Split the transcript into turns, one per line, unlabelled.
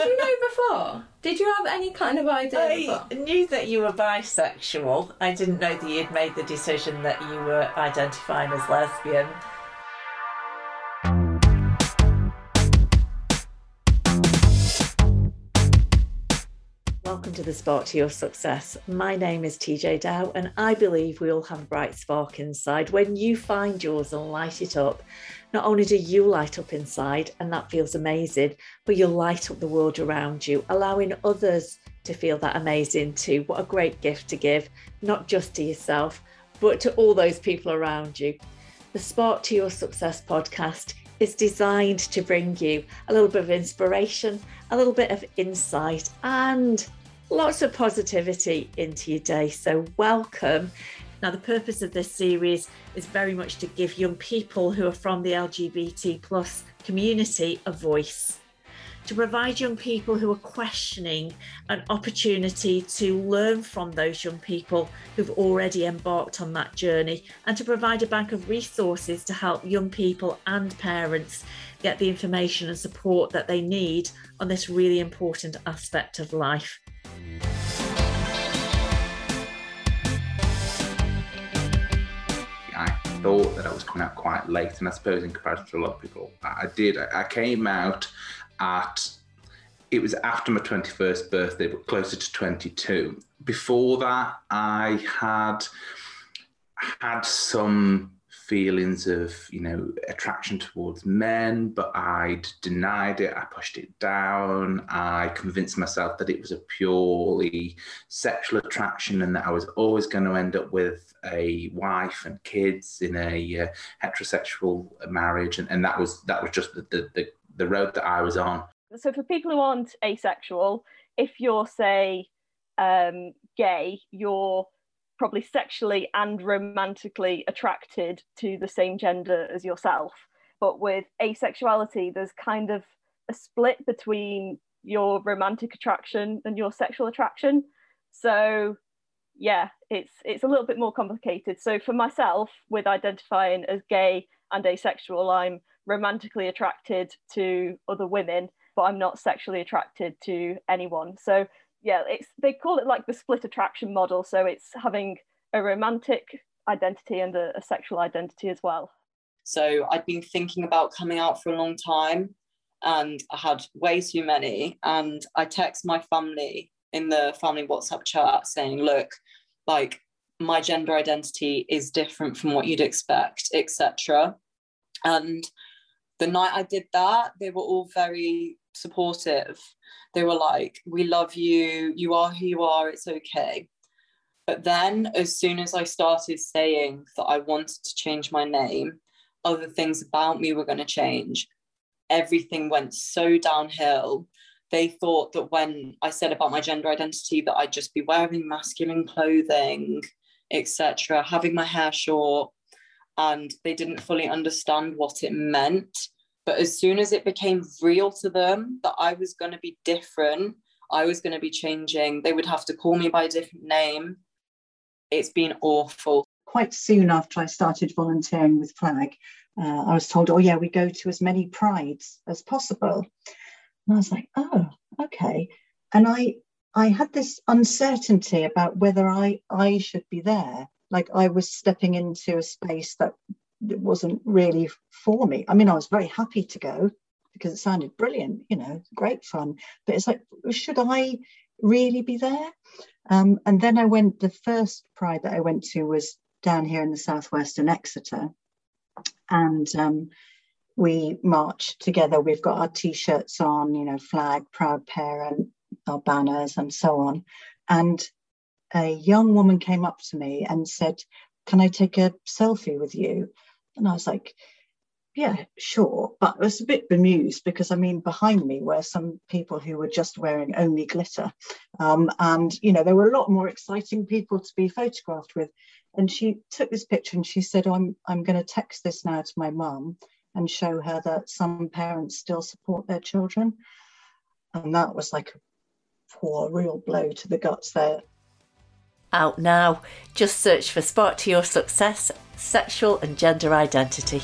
Did you know before? Did you have any kind of idea
I
before?
knew that you were bisexual. I didn't know that you'd made the decision that you were identifying as lesbian. Welcome to the Spark to Your Success. My name is TeeJay Dow, and I believe we all have a bright spark inside. When you find yours and light it up, not only do you light up inside, and that feels amazing, but you'll light up the world around you, allowing others to feel that amazing too. What a great gift to give, not just to yourself, but to all those people around you. The Spark to Your Success podcast is designed to bring you a little bit of inspiration, a little bit of insight, and lots of positivity into your day. So, welcome. Now, the purpose of this series is very much to give young people who are from the LGBT plus community a voice, to provide young people who are questioning an opportunity to learn from those young people who've already embarked on that journey, and to provide a bank of resources to help young people and parents get the information and support that they need on this really important aspect of life.
I thought that I was coming out quite late, and I suppose in comparison to a lot of people, I did. I came out at it was after my 21st birthday, but closer to 22. Before that, I had had some feelings of, you know, attraction towards men, but I'd denied it. I pushed it down. I convinced myself that it was a purely sexual attraction and that I was always going to end up with a wife and kids in a uh, heterosexual marriage. And, and that was that was just the, the, the, the road that I was on.
so for people who aren't asexual, if you're say um, gay, you're probably sexually and romantically attracted to the same gender as yourself. But with asexuality, there's kind of a split between your romantic attraction and your sexual attraction. So yeah, it's it's a little bit more complicated. So for myself, with identifying as gay and asexual, I'm romantically attracted to other women, but I'm not sexually attracted to anyone. So yeah, it's they call it like the split attraction model. So it's having a romantic identity and a, a sexual identity as well.
So I'd been thinking about coming out for a long time and I had way too many. And I text my family in the family WhatsApp chat saying, look, like my gender identity is different from what you'd expect, etc. And the night I did that, they were all very supportive. They were like, we love you, you are who you are, it's okay. But then, as soon as I started saying that I wanted to change my name, other things about me were going to change. Everything went so downhill. They thought that when I said about my gender identity, that I'd just be wearing masculine clothing, etc., having my hair short, and they didn't fully understand what it meant. But as soon as it became real to them that I was going to be different, I was going to be changing, they would have to call me by a different name. It's been awful.
quite soon after I started volunteering with Flag, uh, I was told, oh, yeah, we go to as many prides as possible. And I was like, oh, okay. And I, I had this uncertainty about whether I, I should be there. Like I was stepping into a space that wasn't really for me. I mean, I was very happy to go because it sounded brilliant, you know, great fun. But it's like, should I really be there? Um, and then I went, the first pride that I went to was down here in the southwest in Exeter. And um, we marched together. We've got our t shirts on, you know, flag, proud parent, our banners, and so on. And a young woman came up to me and said, Can I take a selfie with you? And I was like, yeah, sure. But I was a bit bemused because I mean, behind me were some people who were just wearing only glitter. Um, and, you know, there were a lot more exciting people to be photographed with. And she took this picture and she said, I'm, I'm going to text this now to my mum and show her that some parents still support their children. And that was like a poor, real blow to the guts there.
Out now. Just search for Spark to Your Success, Sexual and Gender Identity.